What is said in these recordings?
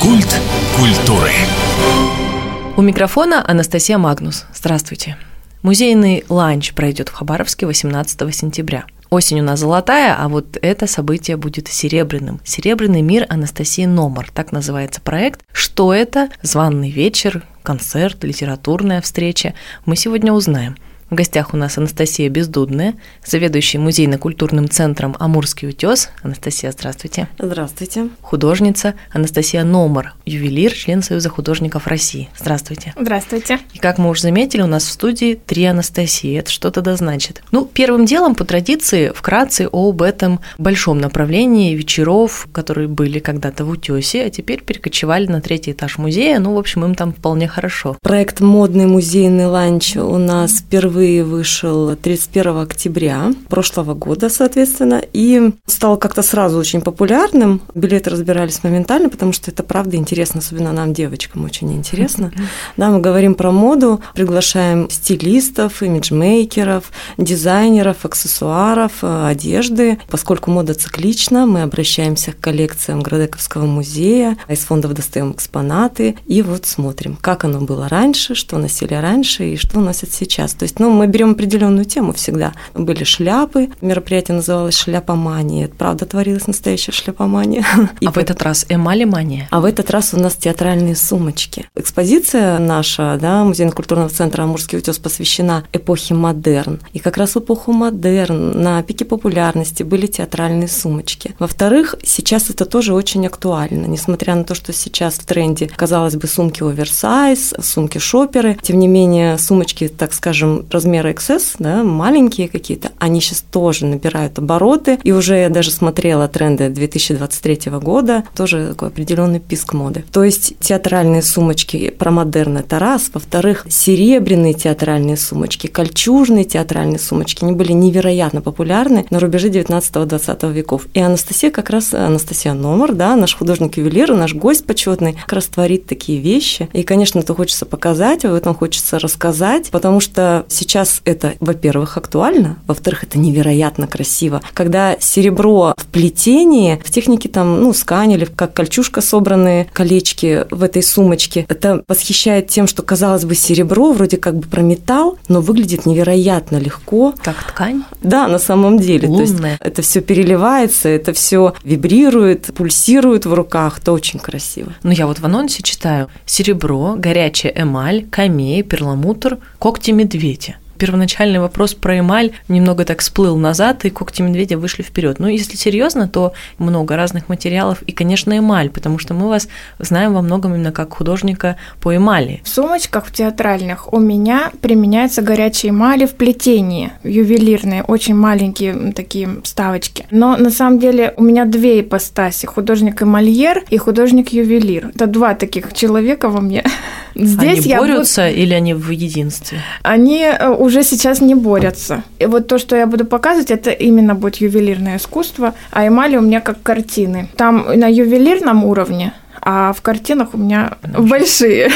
Культ культуры. У микрофона Анастасия Магнус. Здравствуйте. Музейный ланч пройдет в Хабаровске 18 сентября. Осень у нас золотая, а вот это событие будет серебряным. Серебряный мир Анастасии Номар, так называется проект. Что это? Званный вечер, концерт, литературная встреча. Мы сегодня узнаем – в гостях у нас Анастасия Бездудная, заведующая музейно-культурным центром «Амурский утес». Анастасия, здравствуйте. Здравствуйте. Художница Анастасия Номар, ювелир, член Союза художников России. Здравствуйте. Здравствуйте. И как мы уже заметили, у нас в студии три Анастасии. Это что-то да значит. Ну, первым делом, по традиции, вкратце об этом большом направлении вечеров, которые были когда-то в утесе, а теперь перекочевали на третий этаж музея. Ну, в общем, им там вполне хорошо. Проект «Модный музейный ланч» у нас впервые впервые вышел 31 октября прошлого года, соответственно, и стал как-то сразу очень популярным. Билеты разбирались моментально, потому что это правда интересно, особенно нам, девочкам, очень интересно. Да, мы говорим про моду, приглашаем стилистов, имиджмейкеров, дизайнеров, аксессуаров, одежды. Поскольку мода циклична, мы обращаемся к коллекциям Градековского музея, из фондов достаем экспонаты и вот смотрим, как оно было раньше, что носили раньше и что носят сейчас. То есть, ну, ну, мы берем определенную тему всегда. Были шляпы, мероприятие называлось «Шляпомания». Это, правда, творилась настоящая шляпомания. И а в этот раз эмалимания? А в этот раз у нас театральные сумочки. Экспозиция наша, да, Музейно-культурного центра «Амурский утес» посвящена эпохе модерн. И как раз в эпоху модерн на пике популярности были театральные сумочки. Во-вторых, сейчас это тоже очень актуально, несмотря на то, что сейчас в тренде, казалось бы, сумки оверсайз, сумки шоперы, тем не менее, сумочки, так скажем, размера XS, да, маленькие какие-то, они сейчас тоже набирают обороты. И уже я даже смотрела тренды 2023 года, тоже такой определенный писк моды. То есть театральные сумочки про модерн это раз. Во-вторых, серебряные театральные сумочки, кольчужные театральные сумочки, они были невероятно популярны на рубеже 19-20 веков. И Анастасия как раз, Анастасия Номер, да, наш художник-ювелир, наш гость почетный, как раз творит такие вещи. И, конечно, это хочется показать, об этом хочется рассказать, потому что сейчас сейчас это, во-первых, актуально, во-вторых, это невероятно красиво. Когда серебро в плетении, в технике там, ну, сканили, как кольчушка собранные колечки в этой сумочке, это восхищает тем, что, казалось бы, серебро вроде как бы про металл, но выглядит невероятно легко. Как ткань? Да, на самом деле. Лунная. То есть это все переливается, это все вибрирует, пульсирует в руках, это очень красиво. Ну, я вот в анонсе читаю серебро, горячая эмаль, камей, перламутр, когти медведя первоначальный вопрос про эмаль немного так всплыл назад, и когти медведя вышли вперед. Ну, если серьезно, то много разных материалов, и, конечно, эмаль, потому что мы вас знаем во многом именно как художника по эмали. В сумочках в театральных у меня применяются горячие эмали в плетении, ювелирные, очень маленькие такие вставочки. Но на самом деле у меня две ипостаси, художник-эмальер и художник-ювелир. Это два таких человека во мне. Здесь они борются буду... или они в единстве? Они э, уже сейчас не борются. И вот то, что я буду показывать, это именно будет ювелирное искусство, а эмали у меня как картины. Там на ювелирном уровне, а в картинах у меня большие.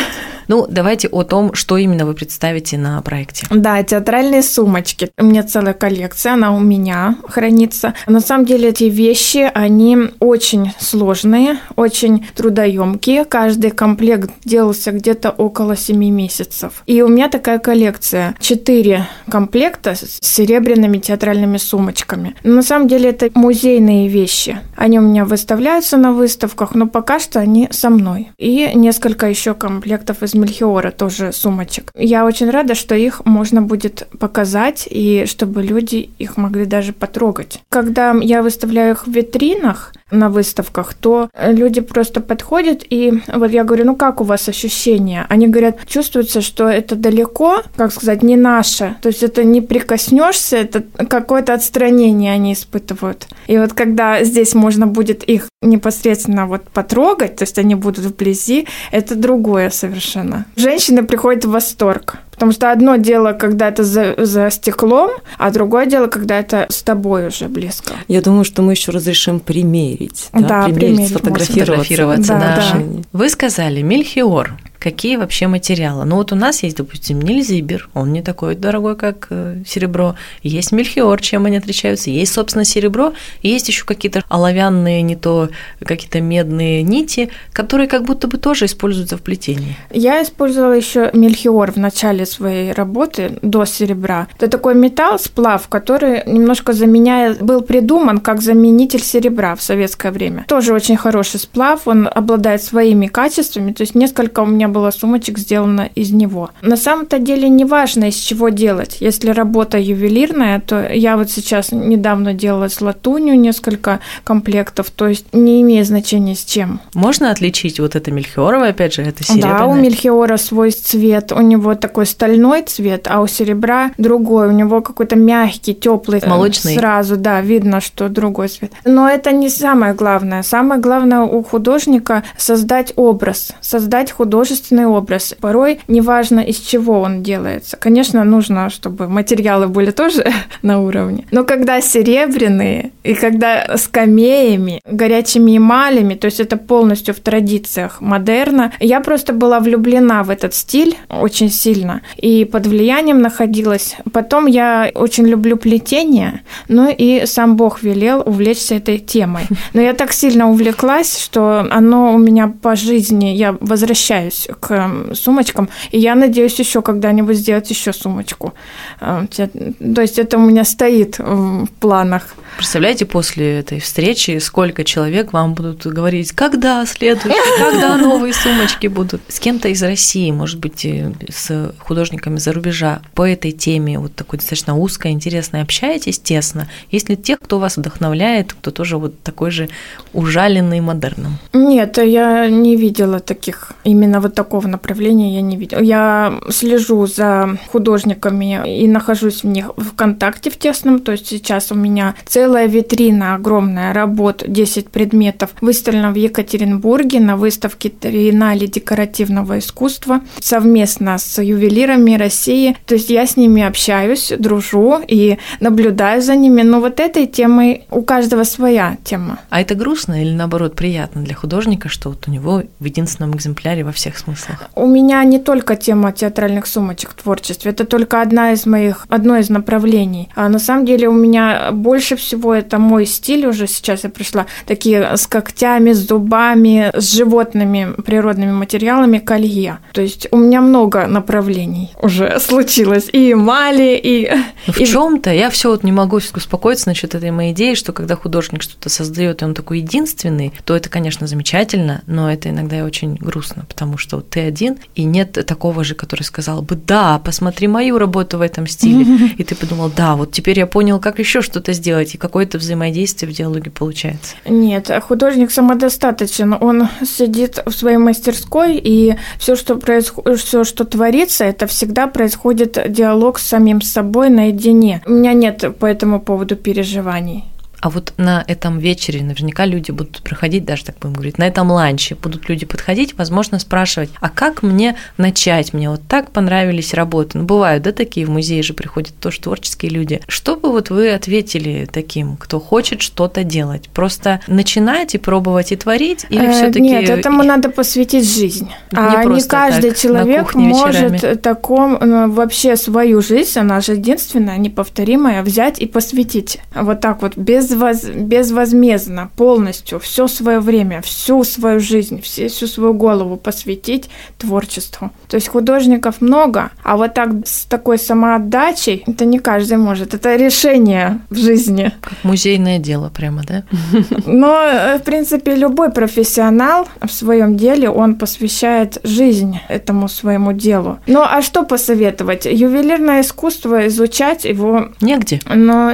Ну, давайте о том, что именно вы представите на проекте. Да, театральные сумочки. У меня целая коллекция, она у меня хранится. На самом деле эти вещи, они очень сложные, очень трудоемкие. Каждый комплект делался где-то около 7 месяцев. И у меня такая коллекция. Четыре комплекта с серебряными театральными сумочками. На самом деле это музейные вещи. Они у меня выставляются на выставках, но пока что они со мной. И несколько еще комплектов из Мельхиора тоже сумочек. Я очень рада, что их можно будет показать и чтобы люди их могли даже потрогать. Когда я выставляю их в витринах, на выставках, то люди просто подходят и вот я говорю, ну как у вас ощущения? Они говорят, чувствуется, что это далеко, как сказать, не наше. То есть это не прикоснешься, это какое-то отстранение они испытывают. И вот когда здесь можно будет их непосредственно вот потрогать, то есть они будут вблизи, это другое совершенно. Женщины приходят в восторг. Потому что одно дело, когда это за, за стеклом, а другое дело, когда это с тобой уже близко. Я думаю, что мы еще разрешим примерить. Да, да примерить, сфотографироваться. Да, да. Вы сказали Мельхиор. Какие вообще материалы. Ну вот у нас есть, допустим, нильзибер, он не такой дорогой, как э, серебро. Есть мельхиор, чем они отличаются. Есть, собственно, серебро, есть еще какие-то оловянные, не то какие-то медные нити, которые как будто бы тоже используются в плетении. Я использовала еще мельхиор в начале своей работы до серебра. Это такой металл, сплав, который немножко заменяет, был придуман как заменитель серебра в советское время. Тоже очень хороший сплав, он обладает своими качествами, то есть несколько у меня было сумочек сделано из него. На самом-то деле не важно, из чего делать. Если работа ювелирная, то я вот сейчас недавно делала с латунью несколько комплектов, то есть не имеет значения с чем. Можно отличить вот это мельхиоровое, опять же, это серебряное? Да, у мельхиора свой цвет, у него такой стальной цвет, а у серебра другой, у него какой-то мягкий, теплый. Молочный. Сразу, да, видно, что другой цвет. Но это не самое главное. Самое главное у художника создать образ, создать художественный образ. Порой неважно, из чего он делается. Конечно, нужно, чтобы материалы были тоже на уровне. Но когда серебряные и когда с камеями, горячими эмалями, то есть это полностью в традициях модерна, я просто была влюблена в этот стиль очень сильно и под влиянием находилась. Потом я очень люблю плетение, ну и сам Бог велел увлечься этой темой. Но я так сильно увлеклась, что оно у меня по жизни, я возвращаюсь к сумочкам, и я надеюсь еще когда-нибудь сделать еще сумочку. Э, то есть это у меня стоит в планах. Представляете, после этой встречи, сколько человек вам будут говорить, когда следующий, когда новые сумочки будут. С кем-то из России, может быть, с художниками за рубежа по этой теме, вот такой достаточно узкой, интересной, общаетесь тесно? Есть ли тех, кто вас вдохновляет, кто тоже вот такой же ужаленный модерном? Нет, я не видела таких, именно вот такого направления я не видела. Я слежу за художниками и нахожусь в них в контакте в тесном, то есть сейчас у меня целая витрина огромная работ, 10 предметов, выставлена в Екатеринбурге на выставке Триеннале декоративного искусства совместно с ювелирами России. То есть я с ними общаюсь, дружу и наблюдаю за ними. Но вот этой темой у каждого своя тема. А это грустно или наоборот приятно для художника, что вот у него в единственном экземпляре во всех смыслах? У меня не только тема театральных сумочек в творчестве, это только одна из моих, одно из направлений. А на самом деле у меня больше всего это мой стиль уже сейчас я пришла, такие с когтями, с зубами, с животными природными материалами колье. То есть у меня много направлений уже случилось. И эмали, и... Ну, в и... чем-то я все вот не могу успокоиться насчет этой моей идеи, что когда художник что-то создает, и он такой единственный, то это, конечно, замечательно, но это иногда и очень грустно, потому что вот ты один, и нет такого же, который сказал бы, да, посмотри мою работу в этом стиле, и ты подумал, да, вот теперь я понял, как еще что-то сделать, и какое-то взаимодействие в диалоге получается. Нет, художник самодостаточен, он сидит в своей мастерской, и все, что происходит, все, что творится, это всегда происходит диалог с самим собой наедине. У меня нет по этому поводу переживаний. А вот на этом вечере наверняка люди будут проходить, даже так будем говорить, на этом ланче будут люди подходить, возможно, спрашивать, а как мне начать? Мне вот так понравились работы. Ну, бывают, да, такие в музее же приходят тоже творческие люди. Что бы вот вы ответили таким, кто хочет что-то делать? Просто начинать и пробовать и творить? Или э, все таки Нет, этому надо посвятить жизнь. Не а не каждый так, человек может вечерами. таком ну, вообще свою жизнь, она же единственная, неповторимая, взять и посвятить. Вот так вот, без безвоз, безвозмездно, полностью, все свое время, всю свою жизнь, все, всю свою голову посвятить творчеству. То есть художников много, а вот так с такой самоотдачей это не каждый может. Это решение в жизни. Как музейное дело прямо, да? Но, э, в принципе, любой профессионал в своем деле, он посвящает жизнь этому своему делу. Ну, а что посоветовать? Ювелирное искусство, изучать его... Негде. Но,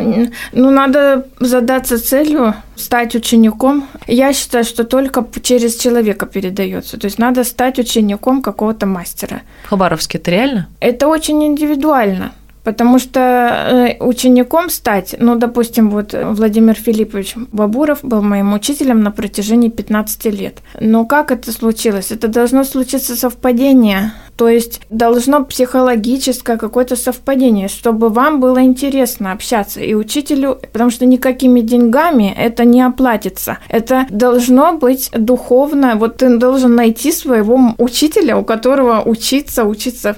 ну, надо задать задаться целью стать учеником, я считаю, что только через человека передается. То есть надо стать учеником какого-то мастера. В Хабаровске это реально? Это очень индивидуально. Потому что э, учеником стать, ну, допустим, вот Владимир Филиппович Бабуров был моим учителем на протяжении 15 лет. Но как это случилось? Это должно случиться совпадение То есть должно психологическое какое-то совпадение, чтобы вам было интересно общаться и учителю, потому что никакими деньгами это не оплатится. Это должно быть духовно. Вот ты должен найти своего учителя, у которого учиться, учиться.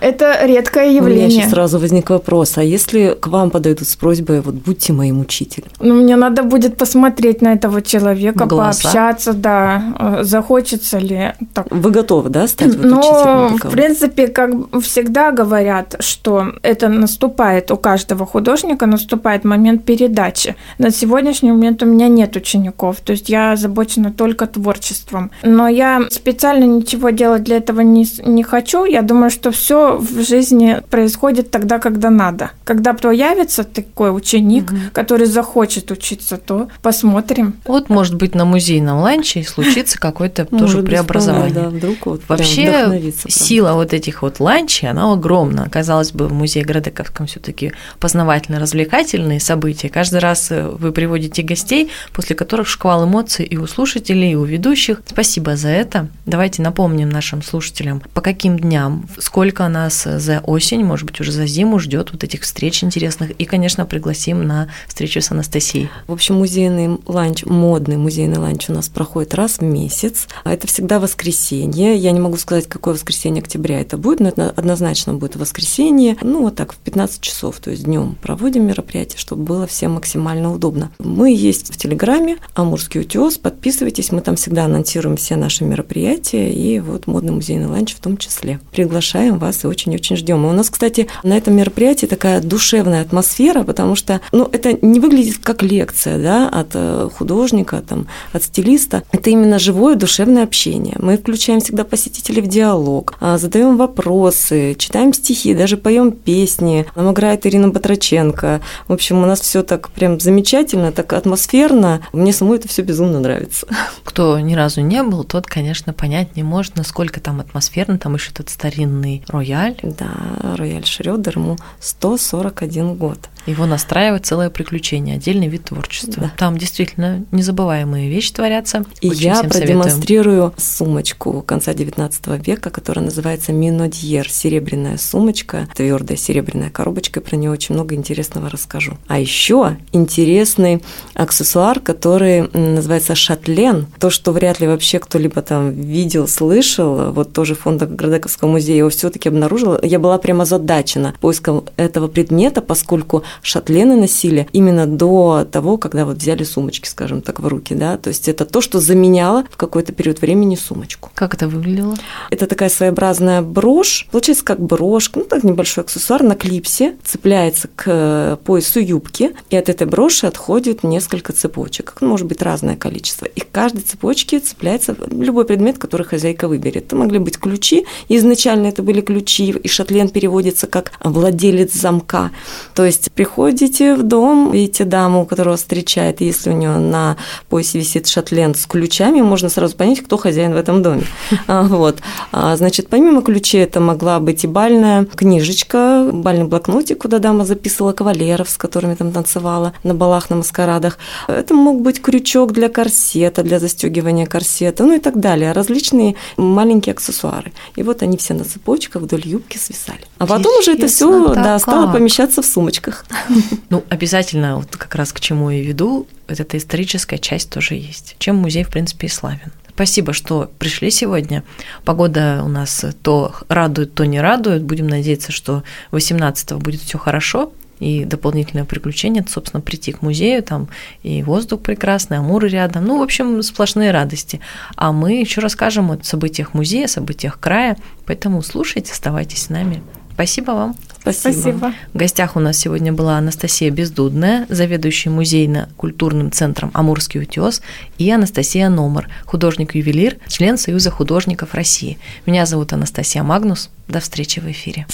Это редкое явление. У меня сейчас сразу возник вопрос, а если к вам подойдут с просьбой, вот будьте моим учителем? Ну, мне надо будет посмотреть на этого человека, пообщаться, да, э, захочется ли. Так. Вы готовы, да, стать вот ну, учителем? В принципе, как всегда говорят, что это наступает у каждого художника, наступает момент передачи. На сегодняшний момент у меня нет учеников, то есть я озабочена только творчеством. Но я специально ничего делать для этого не, не хочу. Я думаю, что все в жизни происходит тогда, когда надо. Когда появится такой ученик, угу. который захочет учиться, то посмотрим. Вот, может быть, на музейном ланче случится какое-то тоже преобразование. Да, вдруг вот Вообще сила вот этих вот ланчей, она огромна. Казалось бы, в музее Градековском все таки познавательно-развлекательные события. Каждый раз э, вы приводите гостей, после которых шквал эмоций и у слушателей, и у ведущих. Спасибо за это. Давайте напомним нашим слушателям, по каким дням, сколько нас за осень, может быть, уже за зиму ждет вот этих встреч интересных. И, конечно, пригласим на встречу с Анастасией. В общем, музейный ланч, модный музейный ланч у нас проходит раз в месяц. А это всегда воскресенье. Я не могу сказать, какое воскресенье октября это будет, но это однозначно будет воскресенье. Ну, вот так, в 15 часов, то есть днем проводим мероприятие, чтобы было всем максимально удобно. Мы есть в Телеграме, Амурский утес, подписывайтесь, мы там всегда анонсируем все наши мероприятия, и вот модный музейный ланч в том числе. Приглашаем вас и очень-очень ждем. И у нас, кстати, на этом мероприятии такая душевная атмосфера, потому что, ну, это не выглядит как лекция, да, от э, художника, там, от стилиста. Это именно живое душевное общение. Мы включаем всегда посетителей в диалог, задаем вопросы, читаем стихи, даже поем песни. Нам играет Ирина Батраченко. В общем, у нас все так прям замечательно, так атмосферно. Мне самой это все безумно нравится. Кто ни разу не был, тот, конечно, понять не может, насколько там атмосферно. Там еще тот старинный рояль. Да, рояль Шрёдер, ему 141 год. Его настраивает целое приключение, отдельный вид творчества. Да. Там действительно незабываемые вещи творятся. И Очень я продемонстрирую советуем. сумочку конца XIX века, которая называется Минодьер, серебряная сумочка, твердая серебряная коробочка, про нее очень много интересного расскажу. А еще интересный аксессуар, который называется шатлен, то, что вряд ли вообще кто-либо там видел, слышал, вот тоже фонда Градековского музея его все-таки обнаружила. Я была прямо задачена поиском этого предмета, поскольку шатлены носили именно до того, когда вот взяли сумочки, скажем так, в руки, да, то есть это то, что заменяло в какой-то период времени сумочку. Как это выглядело? Это такая своеобразная брошь, получается как брошка, ну так небольшой аксессуар на клипсе, цепляется к поясу юбки, и от этой броши отходит несколько цепочек, ну, может быть разное количество, и к каждой цепочке цепляется любой предмет, который хозяйка выберет. Это могли быть ключи, изначально это были ключи, и шатлен переводится как владелец замка, то есть приходите в дом, видите даму, которая вас встречает, если у нее на поясе висит шатлен с ключами, можно сразу понять, кто хозяин в этом доме. А, вот. А, значит, помимо ключей это могла быть и бальная книжечка, бальный блокнотик, куда дама записывала кавалеров, с которыми там танцевала на балах, на маскарадах. Это мог быть крючок для корсета, для застегивания корсета, ну и так далее. Различные маленькие аксессуары. И вот они все на цепочках вдоль юбки свисали. А потом уже это все да, стало помещаться в сумочках. Ну, обязательно, вот как раз к чему я веду, вот эта историческая часть тоже есть, чем музей, в принципе, и славен. Спасибо, что пришли сегодня. Погода у нас то радует, то не радует. Будем надеяться, что 18-го будет все хорошо, и дополнительное приключение, это, собственно, прийти к музею, там и воздух прекрасный, Амур рядом, ну, в общем, сплошные радости. А мы еще расскажем о событиях музея, событиях края, поэтому слушайте, оставайтесь с нами. Спасибо вам. Спасибо. Спасибо. В гостях у нас сегодня была Анастасия Бездудная, заведующая музейно-культурным центром «Амурский утес», и Анастасия Номар, художник-ювелир, член Союза художников России. Меня зовут Анастасия Магнус. До встречи в эфире.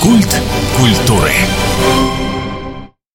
Культ культуры.